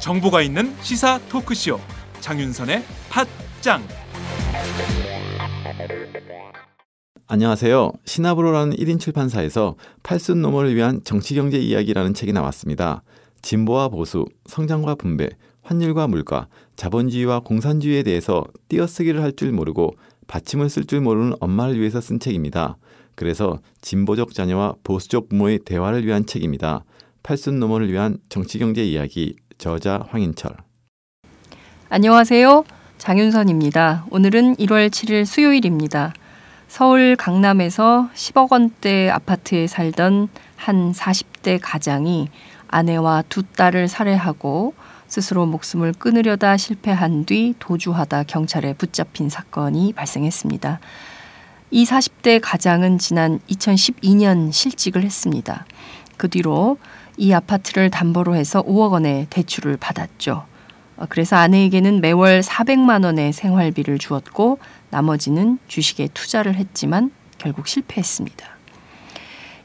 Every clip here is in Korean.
정보가 있는 시사 토크쇼 장윤선의 팟짱 안녕하세요. 시나브로라는 1인 출판사에서 팔순 노모를 위한 정치경제 이야기라는 책이 나왔습니다. 진보와 보수, 성장과 분배, 환율과 물가, 자본주의와 공산주의에 대해서 띄어쓰기를 할 줄 모르고 받침을 쓸 줄 모르는 엄마를 위해서 쓴 책입니다. 그래서 진보적 자녀와 보수적 부모의 대화를 위한 책입니다. 팔순 노모를 위한 정치경제 이야기 저자 황인철. 안녕하세요. 장윤선입니다. 오늘은 1월 7일 수요일입니다. 서울 강남에서 10억 원대 아파트에 살던 한 40대 가장이 아내와 두 딸을 살해하고 스스로 목숨을 끊으려다 실패한 뒤 도주하다 경찰에 붙잡힌 사건이 발생했습니다. 이 40대 가장은 지난 2012년 실직을 했습니다. 그 뒤로 이 아파트를 담보로 해서 5억 원의 대출을 받았죠. 어, 그래서 아내에게는 매월 400만 원의 생활비를 주었고 나머지는 주식에 투자를 했지만 결국 실패했습니다.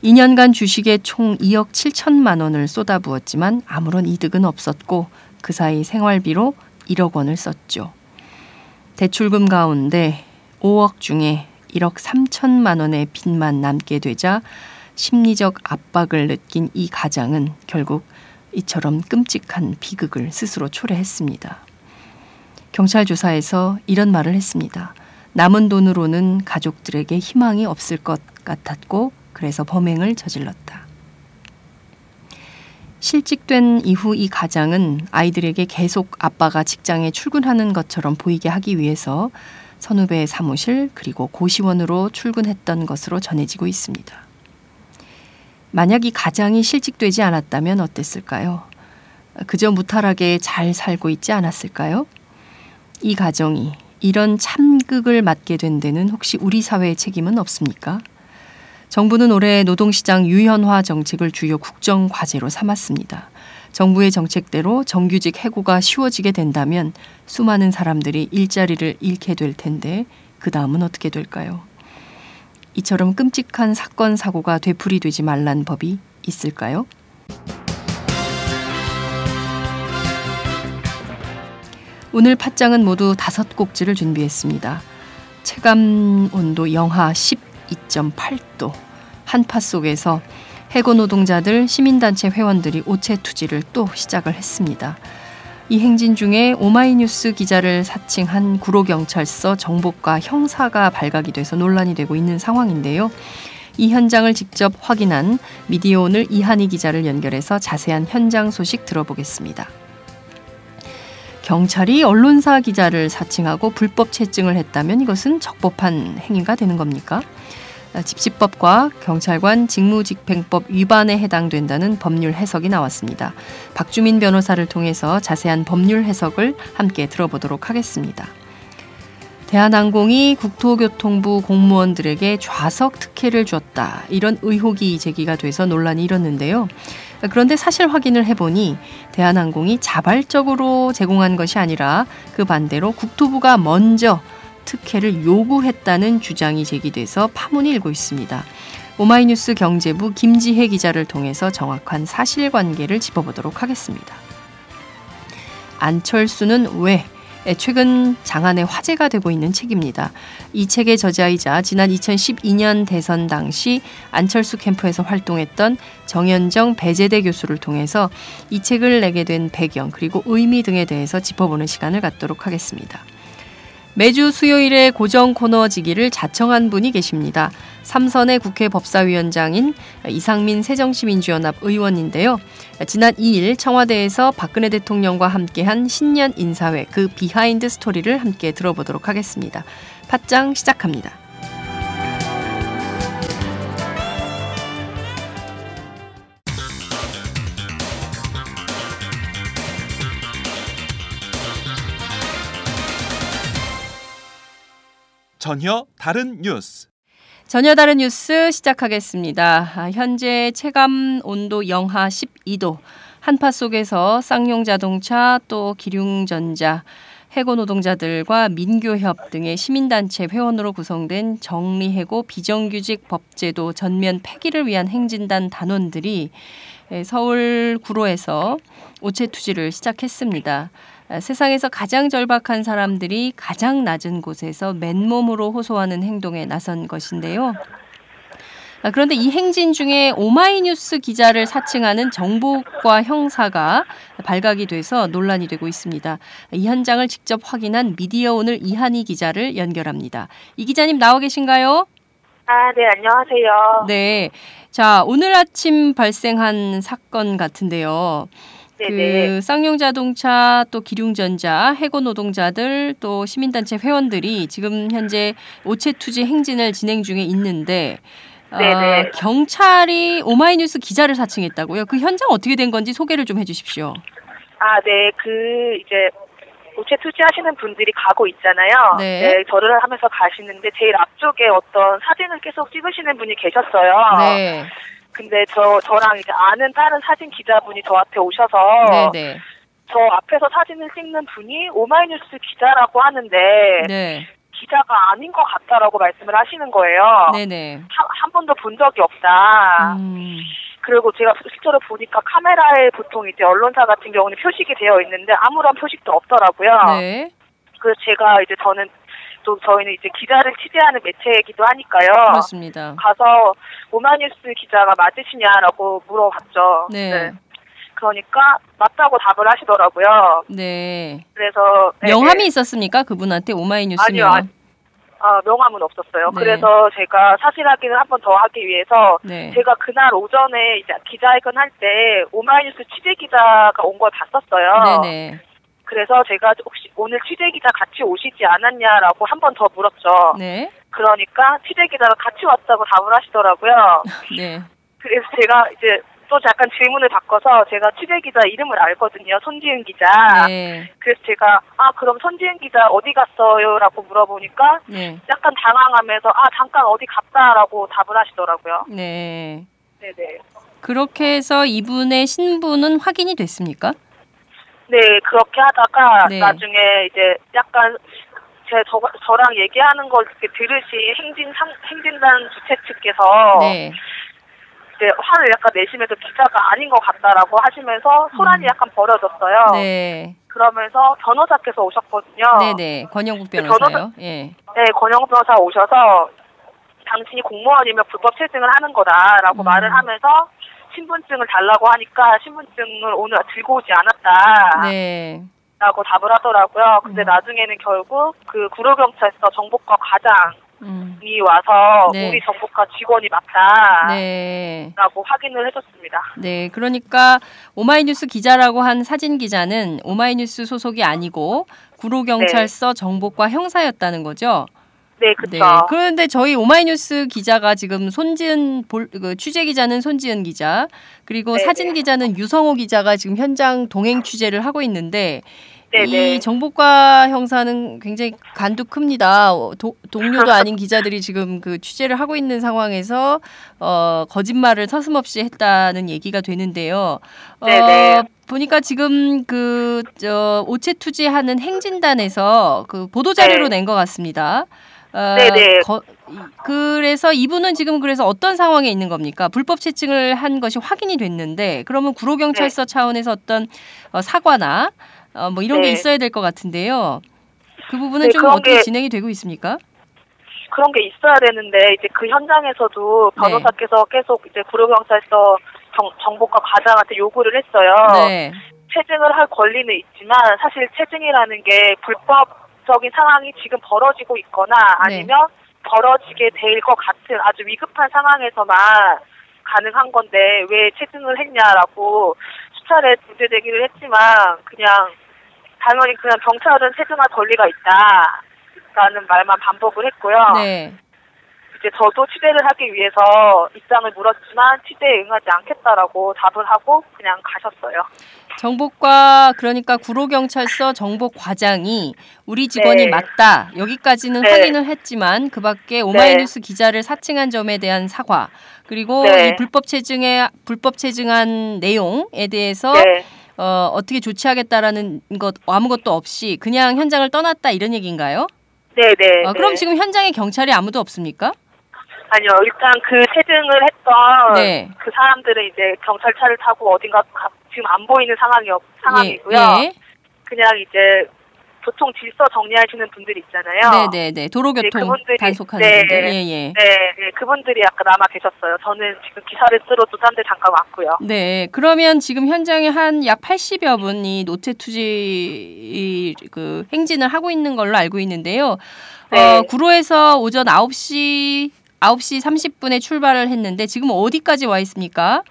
2년간 주식에 총 2억 7천만 원을 쏟아부었지만 아무런 이득은 없었고 그 사이 생활비로 1억 원을 썼죠. 대출금 가운데 5억 중에 1억 3천만 원의 빚만 남게 되자 심리적 압박을 느낀 이 가장은 결국 이처럼 끔찍한 비극을 스스로 초래했습니다. 경찰 조사에서 이런 말을 했습니다. 남은 돈으로는 가족들에게 희망이 없을 것 같았고 그래서 범행을 저질렀다. 실직된 이후 이 가장은 아이들에게 계속 아빠가 직장에 출근하는 것처럼 보이게 하기 위해서 선후배의 사무실 그리고 고시원으로 출근했던 것으로 전해지고 있습니다. 만약 이 가장이 실직되지 않았다면 어땠을까요? 그저 무탈하게 잘 살고 있지 않았을까요? 이 가정이 이런 참극을 맞게 된 데는 혹시 우리 사회의 책임은 없습니까? 정부는 올해 노동시장 유연화 정책을 주요 국정 과제로 삼았습니다. 정부의 정책대로 정규직 해고가 쉬워지게 된다면 수많은 사람들이 일자리를 잃게 될 텐데 그 다음은 어떻게 될까요? 이처럼 끔찍한 사건 사고가 되풀이되지 말란 법이 있을까요? 오늘 팟장은 모두 다섯 곡지를 준비했습니다. 체감 온도 영하 12.8도 한파 속에서 해고 노동자들 시민단체 회원들이 오체 투지를 또 시작을 했습니다. 이 행진 중에 오마이뉴스 기자를 사칭한 구로경찰서 정보과 형사가 발각이 돼서 논란이 되고 있는 상황인데요. 이 현장을 직접 확인한 미디어 오늘 이한희 기자를 연결해서 자세한 현장 소식 들어보겠습니다. 경찰이 언론사 기자를 사칭하고 불법 채증을 했다면 이것은 적법한 행위가 되는 겁니까? 집시법과 경찰관 직무집행법 위반에 해당된다는 법률 해석이 나왔습니다. 박주민 변호사를 통해서 자세한 법률 해석을 함께 들어보도록 하겠습니다. 대한항공이 국토교통부 공무원들에게 좌석 특혜를 줬다. 이런 의혹이 제기가 돼서 논란이 일었는데요. 그런데 사실 확인을 해보니 대한항공이 자발적으로 제공한 것이 아니라 그 반대로 국토부가 먼저 특혜를 요구했다는 주장이 제기돼서 파문이 일고 있습니다. 오마이뉴스 경제부 김지혜 기자를 통해서 정확한 사실관계를 짚어보도록 하겠습니다. 안철수는 왜 최근 장안에 화제가 되고 있는 책입니다. 이 책의 저자이자 지난 2012년 대선 당시 안철수 캠프에서 활동했던 정현정 배재대 교수를 통해서 이 책을 내게 된 배경 그리고 의미 등에 대해서 짚어보는 시간을 갖도록 하겠습니다. 매주 수요일에 고정 코너지기를 자청한 분이 계십니다. 삼선의 국회 법사위원장인 이상민 새정치민주연합 의원인데요. 지난 2일 청와대에서 박근혜 대통령과 함께한 신년 인사회 그 비하인드 스토리를 함께 들어보도록 하겠습니다. 팟짱 시작합니다. 전혀 다른 뉴스. 전혀 다른 뉴스 시작하겠습니다. 아, 현재 체감 온도 영하 12도. 한파 속에서 쌍용 자동차 또 기륭전자 해고 노동자들과 민교협 등의 시민단체 회원으로 구성된 정리해고 비정규직 법제도 전면 폐기를 위한 행진단 단원들이 서울 구로에서 오체 투지를 시작했습니다. 세상에서 가장 절박한 사람들이 가장 낮은 곳에서 맨몸으로 호소하는 행동에 나선 것인데요. 아, 그런데 이 행진 중에 오마이뉴스 기자를 사칭하는 정보과 형사가 발각이 돼서 논란이 되고 있습니다. 이 현장을 직접 확인한 미디어 오늘 이한희 기자를 연결합니다. 이 기자님 나와 계신가요? 아, 네, 안녕하세요. 네. 자, 오늘 아침 발생한 사건 같은데요. 네네. 그 쌍용 자동차 또 기륭전자 해고 노동자들 또 시민단체 회원들이 지금 현재 오체 투지 행진을 진행 중에 있는데. 어, 경찰이 오마이뉴스 기자를 사칭했다고요. 그 현장 어떻게 된 건지 소개를 좀 해주십시오. 아, 네, 그, 이제, 우체 투지하시는 분들이 가고 있잖아요. 네. 저를 하면서 가시는데, 제일 앞쪽에 어떤 사진을 계속 찍으시는 분이 계셨어요. 네, 근데 저, 저랑 이제 아는 다른 사진 기자분이 저한테 오셔서, 네, 네, 저 앞에서 사진을 찍는 분이 오마이뉴스 기자라고 하는데, 네, 기자가 아닌 것 같다라고 말씀을 하시는 거예요. 네, 네. 한, 한 번도 본 적이 없다. 음, 그리고 제가 실제로 보니까 카메라에 보통 이제 언론사 같은 경우는 표식이 되어 있는데 아무런 표식도 없더라고요. 네, 그래서 제가 이제 저는 또 저희는 이제 기자를 취재하는 매체이기도 하니까요. 그렇습니다. 가서 오마뉴스 기자가 맞으시냐라고 물어봤죠. 네, 그러니까 맞다고 답을 하시더라고요. 네. 그래서 네, 명함이 네. 있었습니까? 그분한테 오마이뉴스면. 아니요, 아니- 아, 명함은 없었어요. 네. 그래서 제가 사실 확인을 한 번 더 하기 위해서 네. 제가 그날 오전에 이제 기자회견 할 때 오마이뉴스 취재 기자가 온 걸 봤었어요. 네네. 그래서 제가 혹시 오늘 취재 기자 같이 오시지 않았냐라고 한 번 더 물었죠. 네. 그러니까 취재 기자가 같이 왔다고 답을 하시더라고요. 네. 그래서 제가 이제 또 약간 질문을 바꿔서 제가 취재 기자 이름을 알거든요. 손지은 기자. 네. 그래서 제가 아 그럼 손지은 기자 어디 갔어요?라고 물어보니까 네. 약간 당황하면서 아 잠깐 어디 갔다라고 답을 하시더라고요. 네. 네네. 그렇게 해서 이분의 신분은 확인이 됐습니까? 네, 그렇게 하다가 네. 나중에 이제 약간 제 저, 저랑 얘기하는 걸 이렇게 들으시 행진 상, 행진단 주최 측께서 네. 이제 화를 약간 내시면서 기자가 아닌 것 같다라고 하시면서 소란이 음. 약간 벌어졌어요. 네. 그러면서 변호사께서 오셨거든요. 네네. 권영국 그 변호사요. 예. 네, 권영 변호사 오셔서 당신이 공무원이면 불법 체증을 하는 거다라고 음. 말을 하면서 신분증을 달라고 하니까 신분증을 오늘 들고 오지 않았다. 네. 라고 답을 하더라고요. 근데 음. 나중에는 결국 그 구로경찰서 정보과 과장이 음. 와서 네. 우리 정보과 직원이 맞다. 네. 라고 확인을 해줬습니다. 네. 그러니까 오마이뉴스 기자라고 한 사진 기자는 오마이뉴스 소속이 아니고 구로경찰서 정보과 형사였다는 거죠. 네, 그쵸. 네. 그런데 저희 오마이뉴스 기자가 지금 손지은 볼, 그 취재 기자는 손지은 기자 그리고 네네. 사진 기자는 유성호 기자가 지금 현장 동행 취재를 하고 있는데 네네. 이 정보과 형사는 굉장히 간도 큽니다. 어, 도, 동료도 아닌 기자들이 지금 그 취재를 하고 있는 상황에서 어, 거짓말을 서슴없이 했다는 얘기가 되는데요. 어, 네네. 보니까 지금 그 저 오체 투지하는 행진단에서 그 보도 자료로 네. 낸것 같습니다. 어, 네네. 거- 이- 그래서 이분은 지금 그래서 어떤 상황에 있는 겁니까? 불법 채증을 한 것이 확인이 됐는데 그러면 구로 경찰서 차원에서 어떤 어, 사과나 어, 뭐 이런 게 네. 있어야 될 것 같은데요. 그 부분은 네, 좀 어떻게 게- 진행이 되고 있습니까? 그런 게 있어야 되는데 이제 그 현장에서도 네. 변호사께서 계속 이제 구로 경찰서 정, 정보과 과장한테 요구를 했어요. 네. 체증을 할 권리는 있지만 사실 체증이라는 게 불법 적인 상황이 지금 벌어지고 있거나 네. 아니면 벌어지게 될 것 같은 아주 위급한 상황에서만 가능한 건데 왜 체증을 했냐라고 수차례 문제 제기를 했지만 그냥 당연히 그냥 경찰은 체증할 권리가 있다라는 말만 반복을 했고요. 네. 이제 저도 취재를 하기 위해서 입장을 물었지만 취재에 응하지 않겠다라고 답을 하고 그냥 가셨어요. 정보과 그러니까 구로경찰서 정보과장이 우리 직원이 네. 맞다 여기까지는 네. 확인을 했지만 그밖에 오마이뉴스 기자를 사칭한 점에 대한 사과 그리고 네. 이 불법 체증에 불법 체증한 내용에 대해서 네. 어, 어떻게 조치하겠다라는 것 아무것도 없이 그냥 현장을 떠났다 이런 얘기인가요? 네네. 아, 그럼 지금 현장에 경찰이 아무도 없습니까? 아니요, 일단 그 체증을 했던 네. 그 사람들은 이제 경찰차를 타고 어딘가 가- 지금 안 보이는 상황이 상황이고요. 예, 예. 그냥 이제 교통 질서 정리해 주는 분들 있잖아요. 네 네 네. 도로교통 네, 그분들이- 단속하는 네. 분들. 예, 예. 네, 네, 그분들이 아까 남아 계셨어요. 저는 지금 기사를 쓰러 또 딴 데 잠깐 왔고요. 네, 그러면 지금 현장에 한 약 80여 분이 노태 투지 그 행진을 하고 있는 걸로 알고 있는데요. 네. 어, 구로에서 오전 9시 9시 30분에 출발을 했는데 지금 어디까지 와 있습니까?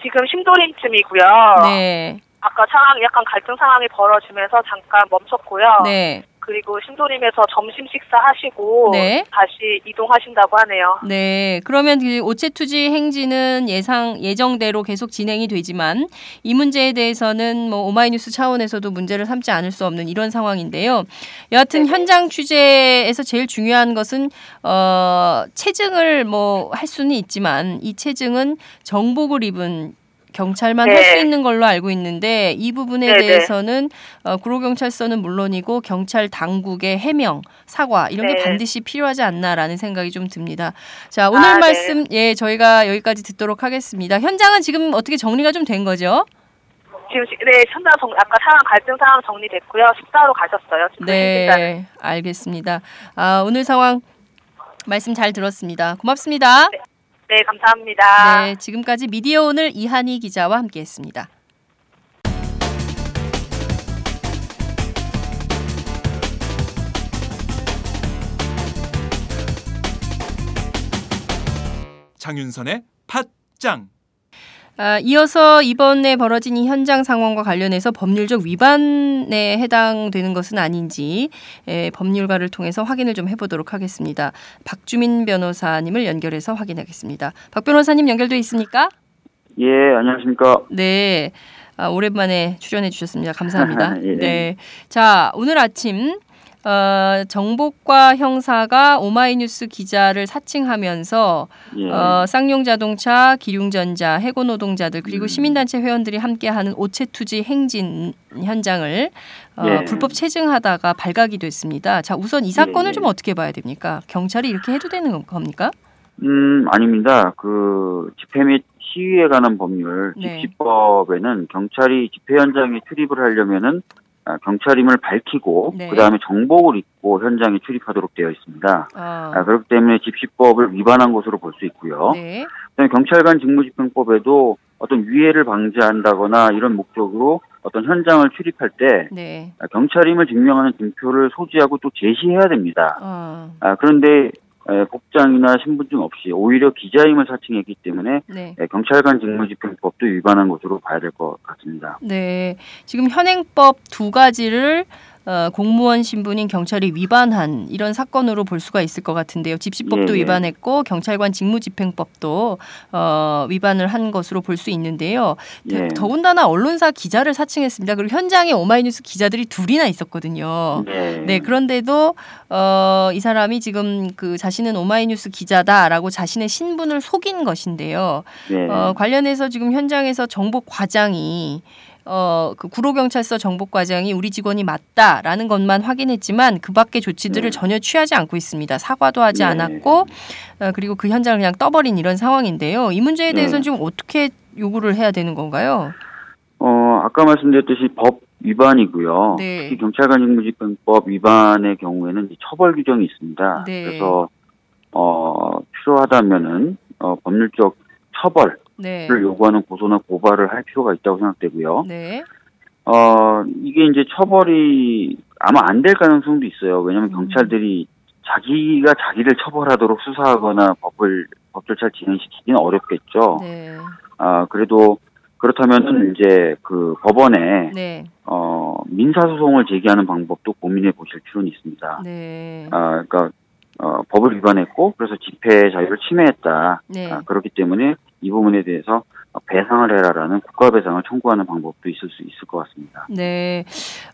지금 심도림쯤이고요. 네. 아까 상황 약간 갈등 상황이 벌어지면서 잠깐 멈췄고요. 네. 그리고 신도림에서 점심 식사하시고 네. 다시 이동하신다고 하네요. 네. 그러면 그 오체 투지 행진은 예상 예정대로 계속 진행이 되지만 이 문제에 대해서는 뭐 오마이뉴스 차원에서도 문제를 삼지 않을 수 없는 이런 상황인데요. 여하튼 네네. 현장 취재에서 제일 중요한 것은 어 체증을 뭐 할 수는 있지만 이 체증은 정복을 입은 경찰만 네. 할수 있는 걸로 알고 있는데 이 부분에 네네. 대해서는 어, 구로경찰서는 물론이고 경찰 당국의 해명, 사과 이런 게 네. 반드시 필요하지 않나라는 생각이 좀 듭니다. 자 오늘 아, 네. 말씀 예 저희가 여기까지 듣도록 하겠습니다. 현장은 지금 어떻게 정리가 좀 된 거죠? 지금 시- 네 현장 정 아까 상황 갈등 상황 정리됐고요. 식사로 가셨어요. 네, 알겠습니다. 아 오늘 상황 말씀 잘 들었습니다. 고맙습니다. 네 감사합니다. 네, 지금까지 미디어 오늘 이한희 기자와 함께했습니다. 장윤선의 팟짱. 아, 이어서 이번에 벌어진 이 현장 상황과 관련해서 법률적 위반에 해당되는 것은 아닌지 에, 법률가를 통해서 확인을 좀 해보도록 하겠습니다. 박주민 변호사님을 연결해서 확인하겠습니다. 박 변호사님 연결돼 있습니까? 예, 안녕하십니까. 네. 아, 오랜만에 출연해 주셨습니다. 감사합니다. 예. 네. 자, 오늘 아침 어, 정복과 형사가 오마이뉴스 기자를 사칭하면서 예. 어, 쌍용 자동차, 기륭전자, 해고 노동자들 그리고 음. 시민단체 회원들이 함께하는 오체 투지 행진 현장을 어, 예. 불법 체증하다가 발각이 됐습니다. 자, 우선 이 사건을 예, 예. 좀 어떻게 봐야 됩니까? 경찰이 이렇게 해도 되는 겁니까? 음, 아닙니다. 그 집회 및 시위에 관한 법률 네. 집시법에는 경찰이 집회 현장에 출입을 하려면은 아, 경찰임을 밝히고 네. 그다음에 정복을 입고 현장에 출입하도록 되어 있습니다. 아, 아, 그렇기 때문에 집시법을 위반한 것으로 볼 수 있고요. 네. 그다음에 경찰관 직무집행법에도 어떤 위해를 방지한다거나 이런 목적으로 어떤 현장을 출입할 때 네. 아, 경찰임을 증명하는 증표를 소지하고 또 제시해야 됩니다. 아, 아, 그런데 에, 복장이나 신분증 없이 오히려 기자임을 사칭했기 때문에 네. 에, 경찰관 직무집행법도 위반한 것으로 봐야 될 것 같습니다. 네. 지금 현행법 두 가지를 어, 공무원 신분인 경찰이 위반한 이런 사건으로 볼 수가 있을 것 같은데요. 집시법도 예, 예. 위반했고 경찰관 직무집행법도 어, 위반을 한 것으로 볼 수 있는데요. 더- 예. 더군다나 언론사 기자를 사칭했습니다. 그리고 현장에 오마이뉴스 기자들이 둘이나 있었거든요. 네. 네, 그런데도 어, 이 사람이 지금 그 자신은 오마이뉴스 기자다라고 자신의 신분을 속인 것인데요. 네. 어, 관련해서 지금 현장에서 정복 과장이 어, 그 구로경찰서 정복 과장이 우리 직원이 맞다라는 것만 확인했지만 그 밖의 조치들을 네. 전혀 취하지 않고 있습니다. 사과도 하지 네. 않았고 어, 그리고 그 현장을 그냥 떠버린 이런 상황인데요. 이 문제에 대해서는 네. 좀 어떻게 요구를 해야 되는 건가요? 어, 아까 말씀드렸듯이 법 위반이고요. 네. 특히 경찰관 직무집행법 위반의 경우에는 처벌 규정이 있습니다. 네. 그래서 어, 필요하다면은 어, 법률적 처벌을 네. 요구하는 고소나 고발을 할 필요가 있다고 생각되고요. 네. 어, 이게 이제 처벌이 아마 안 될 가능성도 있어요. 왜냐하면 음. 경찰들이 자기가 자기를 처벌하도록 수사하거나 법을 법 절차를 진행시키기는 어렵겠죠. 네. 아 그래도 그렇다면은 이제 그 법원에 네. 어 민사 소송을 제기하는 방법도 고민해 보실 필요는 있습니다. 네. 아 그러니까 어 법을 위반했고 그래서 집회 자유를 침해했다. 네. 아, 그렇기 때문에 이 부분에 대해서 배상을 해라라는 국가 배상을 청구하는 방법도 있을 수 있을 것 같습니다. 네.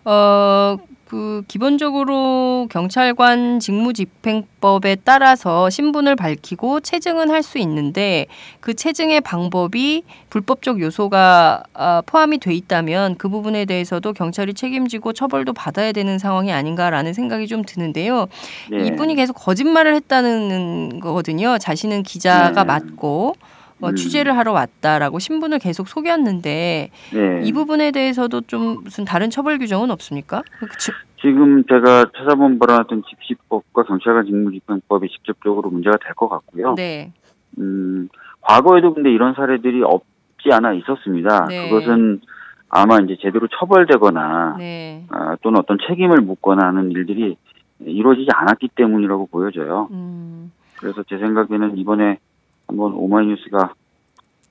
어, 그 기본적으로 경찰관 직무집행법에 따라서 신분을 밝히고 체증은 할 수 있는데 그 체증의 방법이 불법적 요소가 아, 포함이 돼 있다면 그 부분에 대해서도 경찰이 책임지고 처벌도 받아야 되는 상황이 아닌가라는 생각이 좀 드는데요. 네. 이분이 계속 거짓말을 했다는 거거든요. 자신은 기자가 네. 맞고 어, 음. 취재를 하러 왔다라고 신분을 계속 속였는데 네. 이 부분에 대해서도 좀 무슨 다른 처벌 규정은 없습니까? 그 지- 지금 제가 찾아본 바로 어떤 집시법과 경찰관 직무집행법이 직접적으로 문제가 될 것 같고요. 네, 음, 과거에도 근데 이런 사례들이 없지 않아 있었습니다. 네. 그것은 아마 이제 제대로 처벌되거나 네, 아, 또는 어떤 책임을 묻거나 하는 일들이 이루어지지 않았기 때문이라고 보여져요. 음, 그래서 제 생각에는 이번에 한번 오마이뉴스가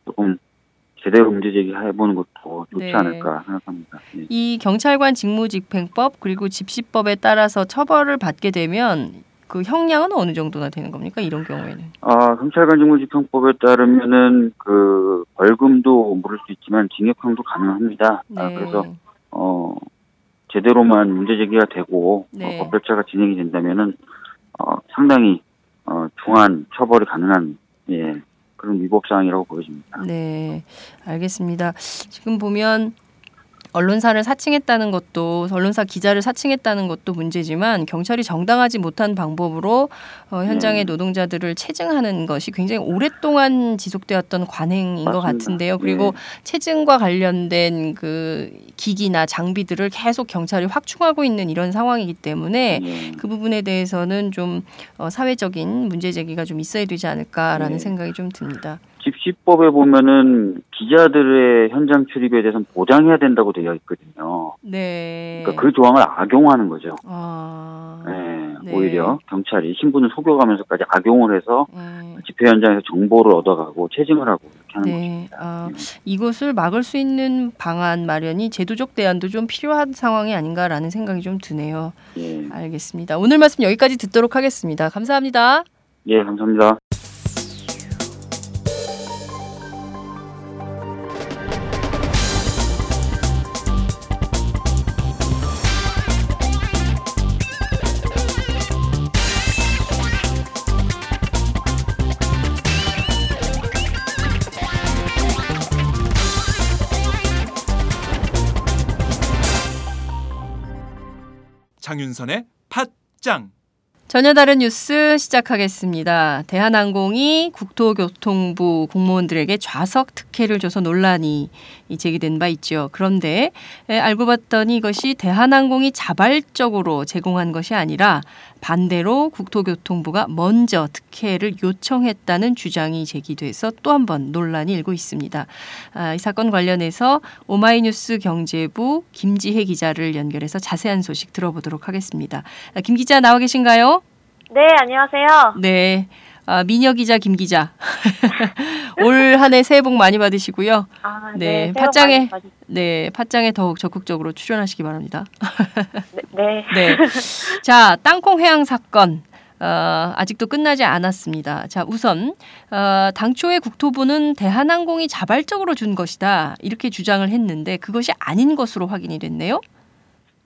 조금 제대로 문제 제기해보는 것도 좋지 네. 않을까 생각합니다. 예. 이 경찰관 직무집행법 그리고 집시법에 따라서 처벌을 받게 되면 그 형량은 어느 정도나 되는 겁니까? 이런 경우에는. 아, 경찰관 직무집행법에 따르면은 그 벌금도 물을 수 있지만 징역형도 가능합니다. 네. 아, 그래서 어 제대로만 문제 제기가 되고 네. 어, 법절차가 진행이 된다면은 어 상당히 어 중한 처벌이 가능한 예 그런 위법 사항이라고 보여집니다. 네, 알겠습니다. 지금 보면 언론사를 사칭했다는 것도 언론사 기자를 사칭했다는 것도 문제지만 경찰이 정당하지 못한 방법으로 어, 현장의 네. 노동자들을 체증하는 것이 굉장히 오랫동안 지속되었던 관행인 것 맞습니다. 같은데요. 그리고 네. 체증과 관련된 그 기기나 장비들을 계속 경찰이 확충하고 있는 이런 상황이기 때문에 예. 그 부분에 대해서는 좀 어, 사회적인 문제 제기가 좀 있어야 되지 않을까라는 네. 생각이 좀 듭니다. 집시법에 보면은 기자들의 현장 출입에 대해서는 보장해야 된다고 되어 있거든요. 네. 그러니까 그 조항을 악용하는 거죠. 아. 예, 네. 오히려 경찰이 신분을 속여가면서까지 악용을 해서 네. 집회 현장에서 정보를 얻어가고 체증을 하고 이렇게 하는. 네. 아, 이것을 막을 수 있는 방안 마련이 제도적 대안도 좀 필요한 상황이 아닌가라는 생각이 좀 드네요. 예, 알겠습니다. 오늘 말씀 여기까지 듣도록 하겠습니다. 감사합니다. 예, 감사합니다. 장윤선의 팟짱 전혀 다른 뉴스 시작하겠습니다. 대한항공이 국토교통부 공무원들에게 좌석 특혜를 줘서 논란이 제기된 바 있죠. 그런데 에, 알고 봤더니 이것이 대한항공이 자발적으로 제공한 것이 아니라 반대로 국토교통부가 먼저 특혜를 요청했다는 주장이 제기돼서 또 한 번 논란이 일고 있습니다. 아, 이 사건 관련해서 오마이뉴스 경제부 김지혜 기자를 연결해서 자세한 소식 들어보도록 하겠습니다. 아, 김 기자 나와 계신가요? 네, 안녕하세요. 네. 아, 미녀 기자 김 기자. 올 한 해 새해 복 많이 받으시고요. 아, 네, 복 팟짱에- 네, 팟짱에 더욱 적극적으로 출연하시기 바랍니다. 네. 네. 자, 땅콩 회항 사건. 어, 아직도 끝나지 않았습니다. 자, 우선 어, 당초에 국토부는 대한항공이 자발적으로 준 것이다 이렇게 주장을 했는데 그것이 아닌 것으로 확인이 됐네요.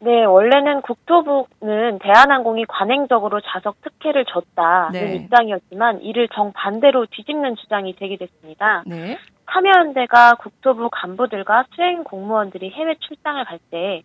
네, 원래는 국토부는 대한항공이 관행적으로 좌석 특혜를 줬다는 네. 입장이었지만 이를 정반대로 뒤집는 주장이 제기됐습니다. 네, 참여연대가 국토부 간부들과 수행 공무원들이 해외 출장을 갈 때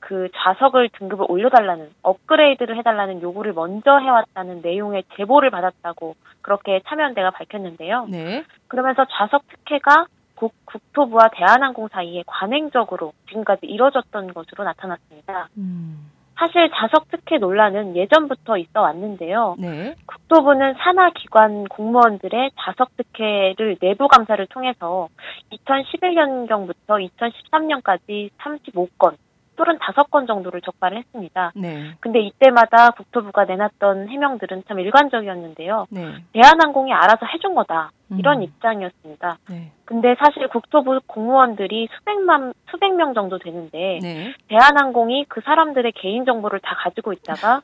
그 좌석을 등급을 올려달라는 업그레이드를 해달라는 요구를 먼저 해왔다는 내용의 제보를 받았다고 그렇게 참여연대가 밝혔는데요. 네, 그러면서 좌석 특혜가 국, 국토부와 대한항공 사이에 관행적으로 지금까지 이뤄졌던 것으로 나타났습니다. 음, 사실 좌석 특혜 논란은 예전부터 있어 왔는데요. 네, 국토부는 산하 기관 공무원들의 좌석 특혜를 내부 감사를 통해서 2011년경부터 2013년까지 35건, 35건 정도를 적발을 했습니다. 네, 근데 이때마다 국토부가 내놨던 해명들은 참 일관적이었는데요. 네. 대한항공이 알아서 해준 거다. 이런 음. 입장이었습니다. 네, 근데 사실 국토부 공무원들이 수백만, 수백 명 정도 되는데, 네, 대한항공이 그 사람들의 개인 정보를 다 가지고 있다가,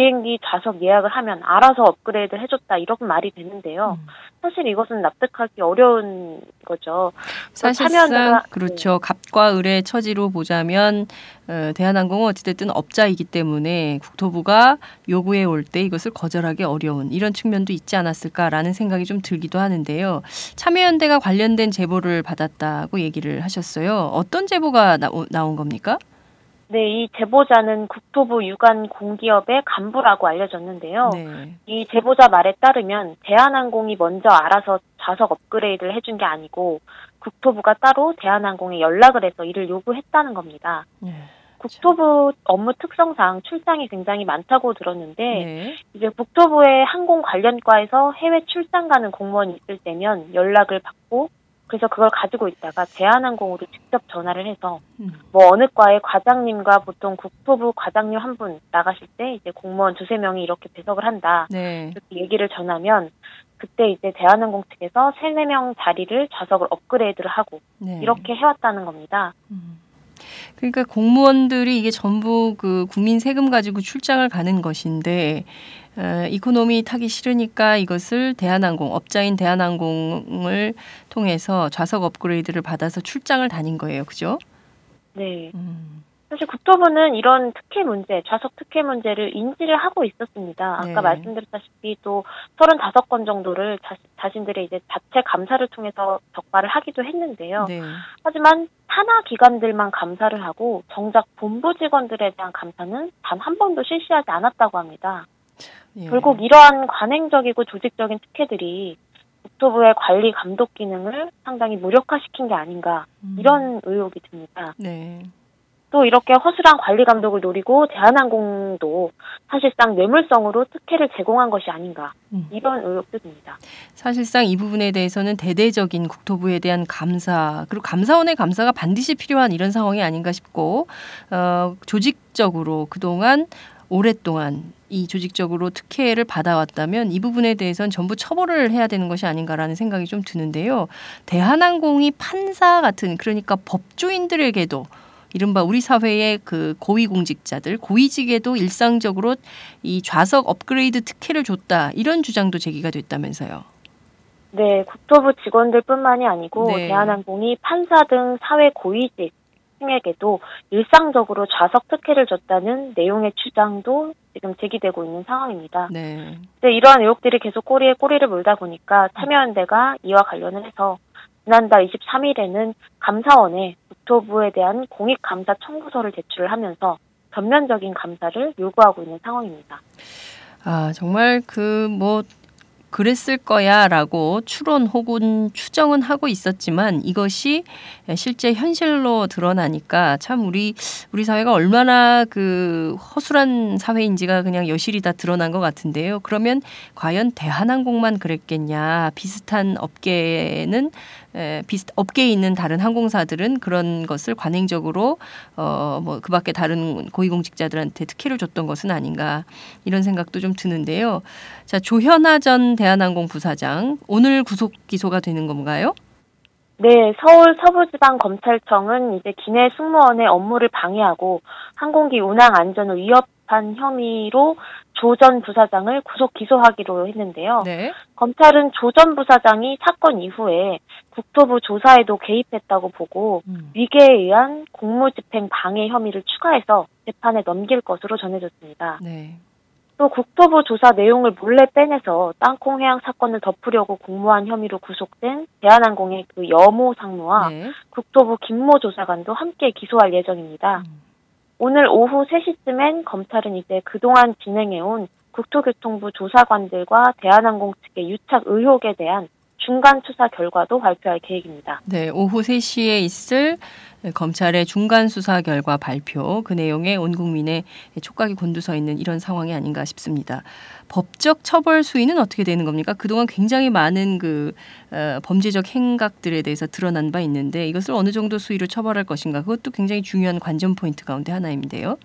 비행기 좌석 예약을 하면 알아서 업그레이드 해줬다 이런 말이 되는데요. 음. 사실 이것은 납득하기 어려운 거죠. 사실상 참여연대가- 그렇죠. 갑과 을의 처지로 보자면 어, 대한항공은 어찌됐든 업자이기 때문에 국토부가 요구해 올 때 이것을 거절하기 어려운 이런 측면도 있지 않았을까라는 생각이 좀 들기도 하는데요. 참여연대가 관련된 제보를 받았다고 얘기를 하셨어요. 어떤 제보가 나, 나온 겁니까? 네, 이 제보자는 국토부 유관 공기업의 간부라고 알려졌는데요. 네. 이 제보자 말에 따르면 대한항공이 먼저 알아서 좌석 업그레이드를 해준 게 아니고 국토부가 따로 대한항공에 연락을 해서 이를 요구했다는 겁니다. 네. 국토부 업무 특성상 출장이 굉장히 많다고 들었는데 네. 이제 국토부의 항공 관련과에서 해외 출장 가는 공무원이 있을 때면 연락을 받고 그래서 그걸 가지고 있다가 대한항공으로 직접 전화를 해서 음. 뭐 어느 과의 과장님과 보통 국토부 과장님 한 분 나가실 때 이제 공무원 두세 명이 이렇게 배석을 한다. 네. 이렇게 얘기를 전하면 그때 이제 대한항공 측에서 세네 명 자리를 좌석을 업그레이드를 하고 네. 이렇게 해왔다는 겁니다. 음. 그러니까 공무원들이 이게 전부 그 국민 세금 가지고 출장을 가는 것인데 어, 이코노미 타기 싫으니까 이것을 대한항공 업자인 대한항공을 통해서 좌석 업그레이드를 받아서 출장을 다닌 거예요, 그죠? 네. 음. 사실 국토부는 이런 특혜 문제, 좌석 특혜 문제를 인지를 하고 있었습니다. 아까 네. 말씀드렸다시피 또 35건 정도를 자, 자신들의 이제 자체 감사를 통해서 적발을 하기도 했는데요. 네. 하지만 산하 기관들만 감사를 하고 정작 본부 직원들에 대한 감사는 단 한 번도 실시하지 않았다고 합니다. 예. 결국 이러한 관행적이고 조직적인 특혜들이 국토부의 관리 감독 기능을 상당히 무력화시킨 게 아닌가 음. 이런 의혹이 듭니다. 네. 또 이렇게 허술한 관리 감독을 노리고 대한항공도 사실상 뇌물성으로 특혜를 제공한 것이 아닌가 음. 이런 의혹도 듭니다. 사실상 이 부분에 대해서는 대대적인 국토부에 대한 감사 그리고 감사원의 감사가 반드시 필요한 이런 상황이 아닌가 싶고 어, 조직적으로 그동안 오랫동안 이 조직적으로 특혜를 받아왔다면 이 부분에 대해서는 전부 처벌을 해야 되는 것이 아닌가라는 생각이 좀 드는데요. 대한항공이 판사 같은 그러니까 법조인들에게도 이른바 우리 사회의 그 고위공직자들, 고위직에도 일상적으로 이 좌석 업그레이드 특혜를 줬다 이런 주장도 제기가 됐다면서요. 네, 국토부 직원들뿐만이 아니고 네. 대한항공이 판사 등 사회 고위직 승에게도 일상적으로 좌석 특혜를 줬다는 내용의 주장도 지금 제기되고 있는 상황입니다. 네. 이러한 의혹들이 계속 꼬리에 꼬리를 물다 보니까 참여연대가 이와 관련을 해서 지난달 23일에는 감사원에 국토부에 대한 공익감사 청구서를 제출을 하면서 전면적인 감사를 요구하고 있는 상황입니다. 아 정말 그 뭐 그랬을 거야 라고 추론 혹은 추정은 하고 있었지만 이것이 실제 현실로 드러나니까 참 우리 우리 사회가 얼마나 그 허술한 사회인지가 그냥 여실히 다 드러난 것 같은데요. 그러면 과연 대한항공만 그랬겠냐? 비슷한 업계는 에, 비슷 업계에 있는 다른 항공사들은 그런 것을 관행적으로 어 뭐 그밖에 다른 고위공직자들한테 특혜를 줬던 것은 아닌가 이런 생각도 좀 드는데요. 자 조현아 전 대한항공 부사장 오늘 구속 기소가 되는 건가요? 네, 서울 서부지방검찰청은 이제 기내 승무원의 업무를 방해하고 항공기 운항 안전을 위협한 혐의로 조 전 부사장을 구속 기소하기로 했는데요. 네. 검찰은 조 전 부사장이 사건 이후에 국토부 조사에도 개입했다고 보고 음. 위계에 의한 공무집행 방해 혐의를 추가해서 재판에 넘길 것으로 전해졌습니다. 네. 또 국토부 조사 내용을 몰래 빼내서 땅콩 해양 사건을 덮으려고 공모한 혐의로 구속된 대한항공의 그 여모 상무와 네. 국토부 김모 조사관도 함께 기소할 예정입니다. 음. 오늘 오후 3시쯤엔 검찰은 이제 그동안 진행해온 국토교통부 조사관들과 대한항공 측의 유착 의혹에 대한 중간 수사 결과도 발표할 계획입니다. 네, 오후 3시에 있을 검찰의 중간 수사 결과 발표 그 내용에 온 국민의 촉각이 곤두서 있는 이런 상황이 아닌가 싶습니다. 법적 처벌 수위는 어떻게 되는 겁니까? 그동안 굉장히 많은 그 어, 범죄적 행각들에 대해서 드러난 바 있는데 이것을 어느 정도 수위로 처벌할 것인가 그것도 굉장히 중요한 관전 포인트 가운데 하나인데요.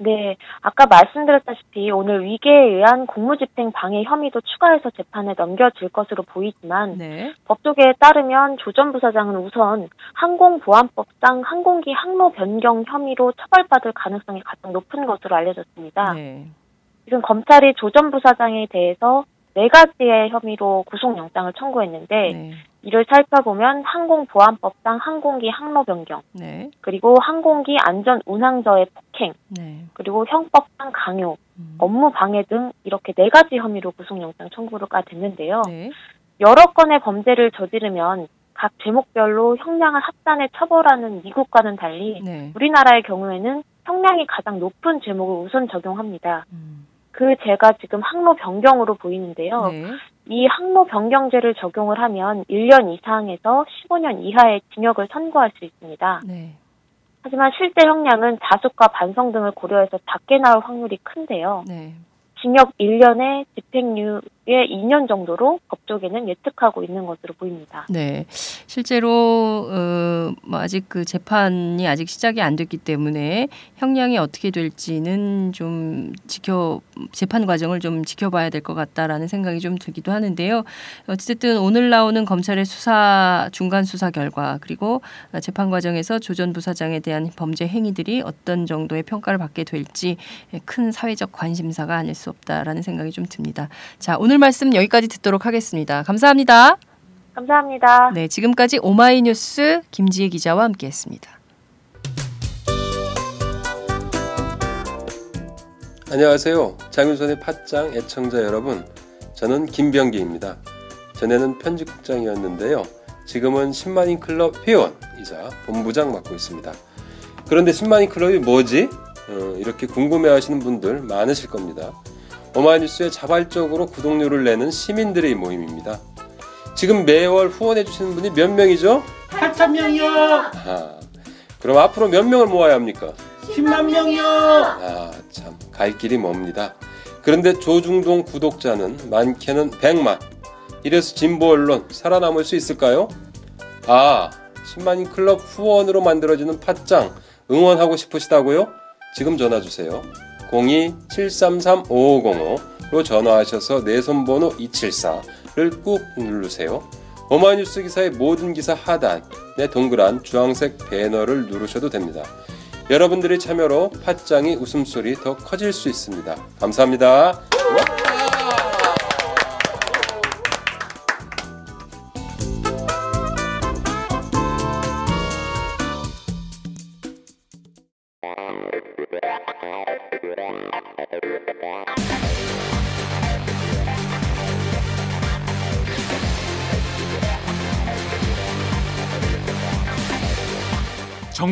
네, 아까 말씀드렸다시피 오늘 위계에 의한 공무집행 방해 혐의도 추가해서 재판에 넘겨질 것으로 보이지만 네. 법조계에 따르면 조 전 부사장은 우선 항공보안법상 항공기 항로 변경 혐의로 처벌받을 가능성이 가장 높은 것으로 알려졌습니다. 네. 지금 검찰이 조 전 부사장에 대해서 네 가지의 혐의로 구속영장을 청구했는데 네. 이를 살펴보면 항공보안법상 항공기 항로 변경, 네. 그리고 항공기 안전 운항저의 폭행, 네. 그리고 형법상 강요, 음. 업무 방해 등 이렇게 네 가지 혐의로 구속영장 청구가 됐는데요. 네. 여러 건의 범죄를 저지르면 각 제목별로 형량을 합산해 처벌하는 미국과는 달리 네. 우리나라의 경우에는 형량이 가장 높은 제목을 우선 적용합니다. 음. 그 죄가 지금 항로 변경으로 보이는데요. 네. 이 항로 변경죄를 적용을 하면 1년 이상에서 15년 이하의 징역을 선고할 수 있습니다. 네. 하지만 실제 형량은 자숙과 반성 등을 고려해서 작게 나올 확률이 큰데요. 네. 징역 1년에 집행유예 2년 정도로 법조계는 예측하고 있는 것으로 보입니다. 네, 실제로 어, 뭐 아직 그 재판이 아직 시작이 안 됐기 때문에 형량이 어떻게 될지는 좀 지켜 재판 과정을 좀 지켜봐야 될 것 같다라는 생각이 좀 들기도 하는데요. 어쨌든 오늘 나오는 검찰의 수사 중간 수사 결과 그리고 재판 과정에서 조 전 부사장에 대한 범죄 행위들이 어떤 정도의 평가를 받게 될지 큰 사회적 관심사가 아닐 수 없다라는 생각이 좀 듭니다. 자, 오늘 말씀 여기까지 듣도록 하겠습니다. 감사합니다. 감사합니다. 네, 지금까지 오마이뉴스 김지혜 기자와 함께했습니다. 안녕하세요. 장윤선의 팟짱 애청자 여러분. 저는 김병기입니다. 전에는 편집국장이었는데요. 지금은 10만인 클럽 회원이자 본부장 맡고 있습니다. 그런데 10만인 클럽이 뭐지? 어, 이렇게 궁금해 하시는 분들 많으실 겁니다. 오마이뉴스에 자발적으로 구독료를 내는 시민들의 모임입니다. 지금 매월 후원해 주시는 분이 몇 명이죠? 8천 명이요. 아, 그럼 앞으로 몇 명을 모아야 합니까? 10만 명이요. 아, 참, 갈 길이 멉니다. 그런데 조중동 구독자는 많게는 100만. 이래서 진보 언론 살아남을 수 있을까요? 아, 10만인 클럽 후원으로 만들어지는 팟짱 응원하고 싶으시다고요? 지금 전화 주세요. 02-733-5505로 전화하셔서 내 손번호 274를 꾹 누르세요. 오마이뉴스 기사의 모든 기사 하단에 동그란 주황색 배너를 누르셔도 됩니다. 여러분들의 참여로 팟짱이 웃음소리 더 커질 수 있습니다. 감사합니다.